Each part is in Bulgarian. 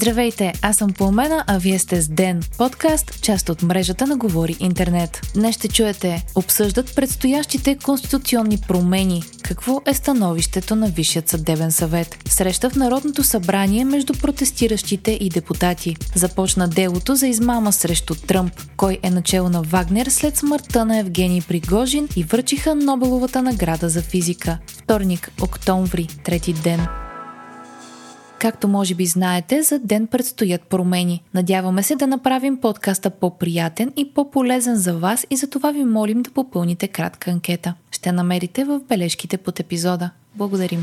Здравейте, аз съм Пламена, а вие сте с Ден, подкаст, част от мрежата на Говори Интернет. Днес ще чуете, обсъждат предстоящите конституционни промени. Какво е становището на Висшият съдебен съвет? Среща в Народното събрание между протестиращите и депутати. Започна делото за измама срещу Тръмп. Кой е начало на Вагнер след смъртта на Евгений Пригожин и връчиха Нобеловата награда за физика. Вторник, октомври, трети ден. Както може би знаете, за ден предстоят промени. Надяваме се да направим подкаста по-приятен и по-полезен за вас и за това ви молим да попълните кратка анкета. Ще намерите в бележките под епизода. Благодарим!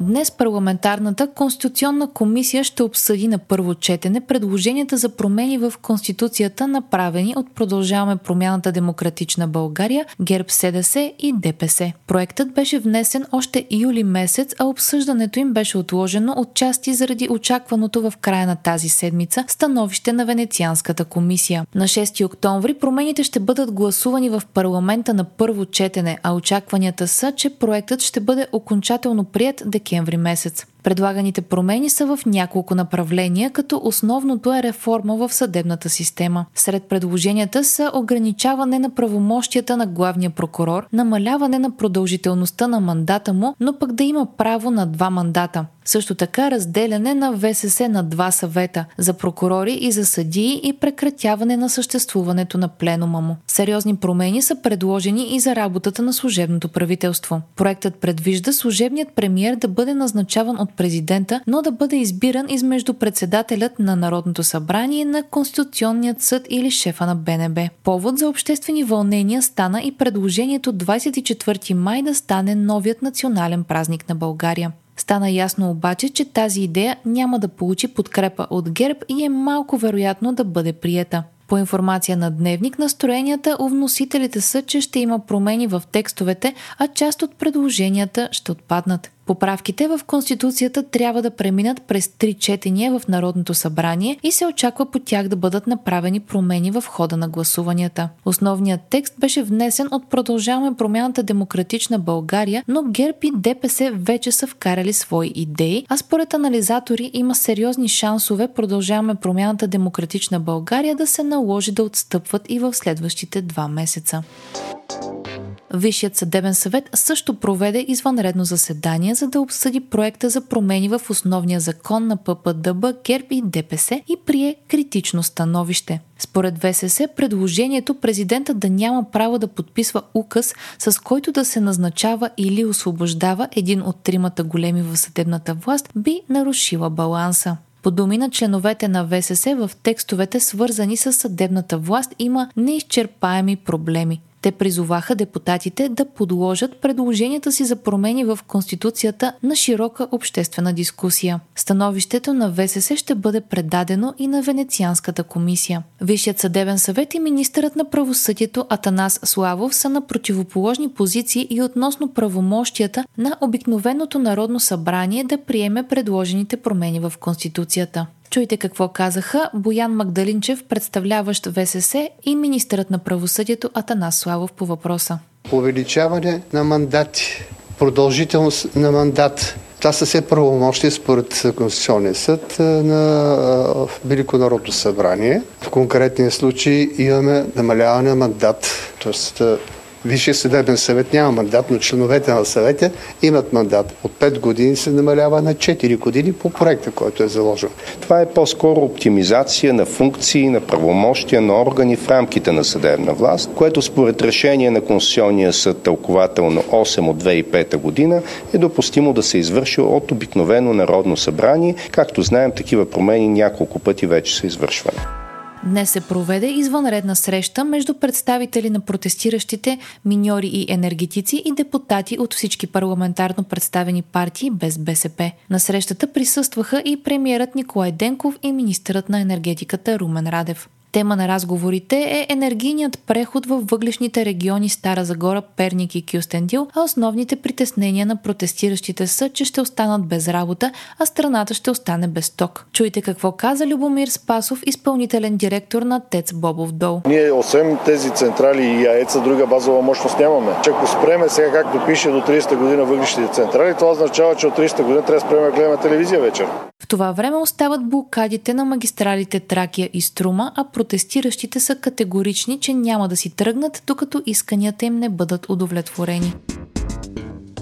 Днес парламентарната конституционна комисия ще обсъди на първо четене предложенията за промени в Конституцията, направени от Продължаваме промяната Демократична България, ГЕРБ СДС и ДПС. Проектът беше внесен още юли месец, а обсъждането им беше отложено от части заради очакваното в края на тази седмица становище на Венецианската комисия. На 6 октомври промените ще бъдат гласувани в парламента на първо четене, а очакванията са, че проектът ще бъде окончателно прият декември месец. Предлаганите промени са в няколко направления, като основното е реформа в съдебната система. Сред предложенията са ограничаване на правомощията на главния прокурор, намаляване на продължителността на мандата му, но пък да има право на два мандата. Също така разделяне на ВСС на два съвета за прокурори и за съдии и прекратяване на съществуването на пленума му. Сериозни промени са предложени и за работата на служебното правителство. Проектът предвижда служебният премиер да бъде назначаван от президента, но да бъде избиран измежду председателят на Народното събрание на Конституционният съд или шефа на БНБ. Повод за обществени вълнения стана и предложението 24 май да стане новият национален празник на България. Стана ясно обаче, че тази идея няма да получи подкрепа от ГЕРБ и е малко вероятно да бъде приета. По информация на Дневник, настроенията у вносителите са, че ще има промени в текстовете, а част от предложенията ще отпаднат. Поправките в Конституцията трябва да преминат през три четения в Народното събрание и се очаква по тях да бъдат направени промени в хода на гласуванията. Основният текст беше внесен от Продължаваме промяната Демократична България, но ГЕРБ и ДПС вече са вкарали свои идеи, а според анализатори има сериозни шансове Продължаваме промяната Демократична България да се наложи да отстъпват и в следващите два месеца. Висшият съдебен съвет също проведе извънредно заседание, за да обсъди проекта за промени в основния закон на ППДБ, ГЕРБ и ДПС и прие критично становище. Според ВСС, предложението президента да няма право да подписва указ, с който да се назначава или освобождава един от тримата големи в съдебната власт, би нарушила баланса. По думи на членовете на ВСС в текстовете, свързани с съдебната власт, има неизчерпаеми проблеми. Те призоваха депутатите да подложат предложенията си за промени в Конституцията на широка обществена дискусия. Становището на ВСС ще бъде предадено и на Венецианската комисия. Висшият съдебен съвет и министърът на правосъдието Атанас Славов са на противоположни позиции и относно правомощията на обикновеното Народно събрание да приеме предложените промени в Конституцията. Чуйте какво казаха Боян Магдалинчев, представляващ ВСС и министърът на правосъдието Атанас Славов по въпроса. Увеличаване на мандати, продължителност на мандат. Това са все правомощи според Конституционния съд на Велико народно събрание. В конкретния случай имаме намаляване на мандат, т.е. Висшия съдебен съвет няма мандат, но членовете на съвета имат мандат. От 5 години се намалява на 4 години по проекта, който е заложен. Това е по-скоро оптимизация на функции, на правомощия на органи в рамките на съдебна власт, което според решение на Конституционния съд тълкователно 8 от 2005 година е допустимо да се извърши от обикновено Народно събрание. Както знаем, такива промени няколко пъти вече са извършвани. Днес се проведе извънредна среща между представители на протестиращите миньори и енергетици и депутати от всички парламентарно представени партии без БСП. На срещата присъстваха и премиерът Николай Денков и министърът на енергетиката Румен Радев. Тема на разговорите е енергийният преход в въглишните региони Стара Загора, Перник и Кюстендил, а основните притеснения на протестиращите са, че ще останат без работа, а страната ще остане без ток. Чуйте какво каза Любомир Спасов, изпълнителен директор на ТЕЦ Бобов дол. Ние освен тези централи и АЕЦа, друга базова мощност нямаме. Че ако спреме сега, както пише, до 30 година въглишните централи, това означава, че от 30 година трябва да спреме да гледаме телевизия вечер. Това време остават блокадите на магистралите Тракия и Струма, а протестиращите са категорични, че няма да си тръгнат, докато исканията им не бъдат удовлетворени.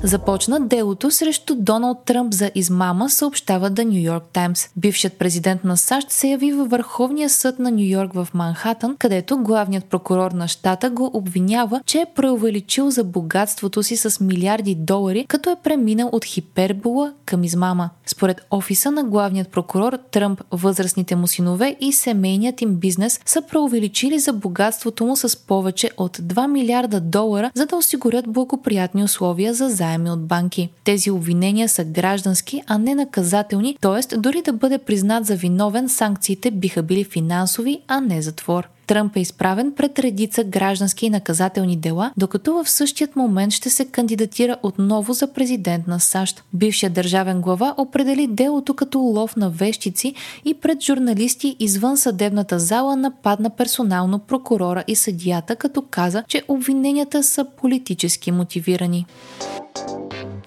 Започна делото срещу Доналд Тръмп за измама, съобщава New York Times. Бившият президент на САЩ се яви във Върховния съд на Нью Йорк в Манхатън, където главният прокурор на щата го обвинява, че е преувеличил за богатството си с милиарди долари, като е преминал от хипербола към измама. Според офиса на главният прокурор Тръмп, възрастните му синове и семейният им бизнес са преувеличили за богатството му с повече от 2 милиарда долара, за да осигурят благоприятни условия за заеми от банки. Тези обвинения са граждански, а не наказателни, т.е. дори да бъде признат за виновен, санкциите биха били финансови, а не затвор. Тръмп е изправен пред редица граждански и наказателни дела, докато в същият момент ще се кандидатира отново за президент на САЩ. Бившият държавен глава определи делото като лов на вещици и пред журналисти извън съдебната зала нападна персонално прокурора и съдията, като каза, че обвиненията са политически мотивирани.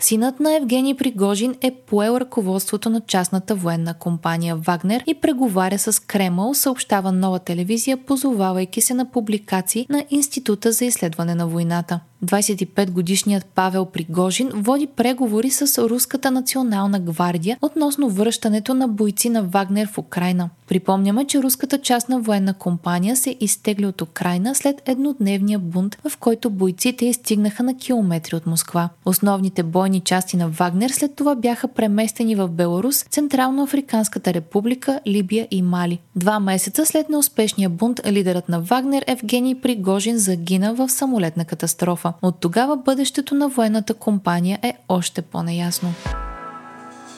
Синът на Евгений Пригожин е поел ръководството на частната военна компания Вагнер и преговаря с Кремъл, съобщава нова телевизия, позовавайки се на публикации на Института за изследване на войната. 25-годишният Павел Пригожин води преговори с Руската национална гвардия относно връщането на бойци на Вагнер в Украина. Припомняме, че руската частна военна компания се изтегли от Украина след еднодневния бунт, в който бойците изстигнаха на километри от Москва. Основните бойни части на Вагнер след това бяха преместени в Беларус, Централно-Африканската република, Либия и Мали. Два месеца след неуспешния бунт, лидерът на Вагнер Евгений Пригожин загина в самолетна катастрофа. От тогава бъдещето на военната компания е още по-неясно.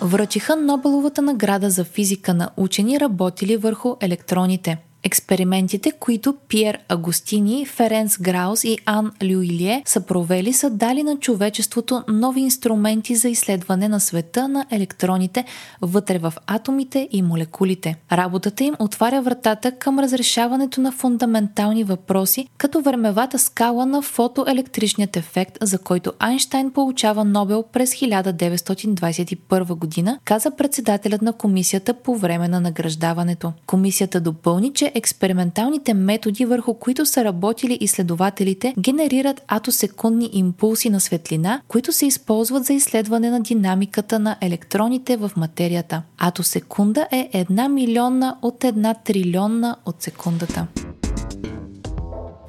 Връчиха Нобеловата награда за физика на учени, работили върху електроните – Експериментите, които Пьер Агустини, Ференц Граус и Ан Люилие са провели, са дали на човечеството нови инструменти за изследване на света на електроните вътре в атомите и молекулите. Работата им отваря вратата към разрешаването на фундаментални въпроси, като времевата скала на фотоелектричният ефект, за който Айнштайн получава Нобел през 1921 година, каза председателят на комисията по време на награждаването. Комисията допълни, експерименталните методи, върху които са работили изследователите, генерират атосекундни импулси на светлина, които се използват за изследване на динамиката на електроните в материята. Атосекунда е една милионна от една трилионна от секундата.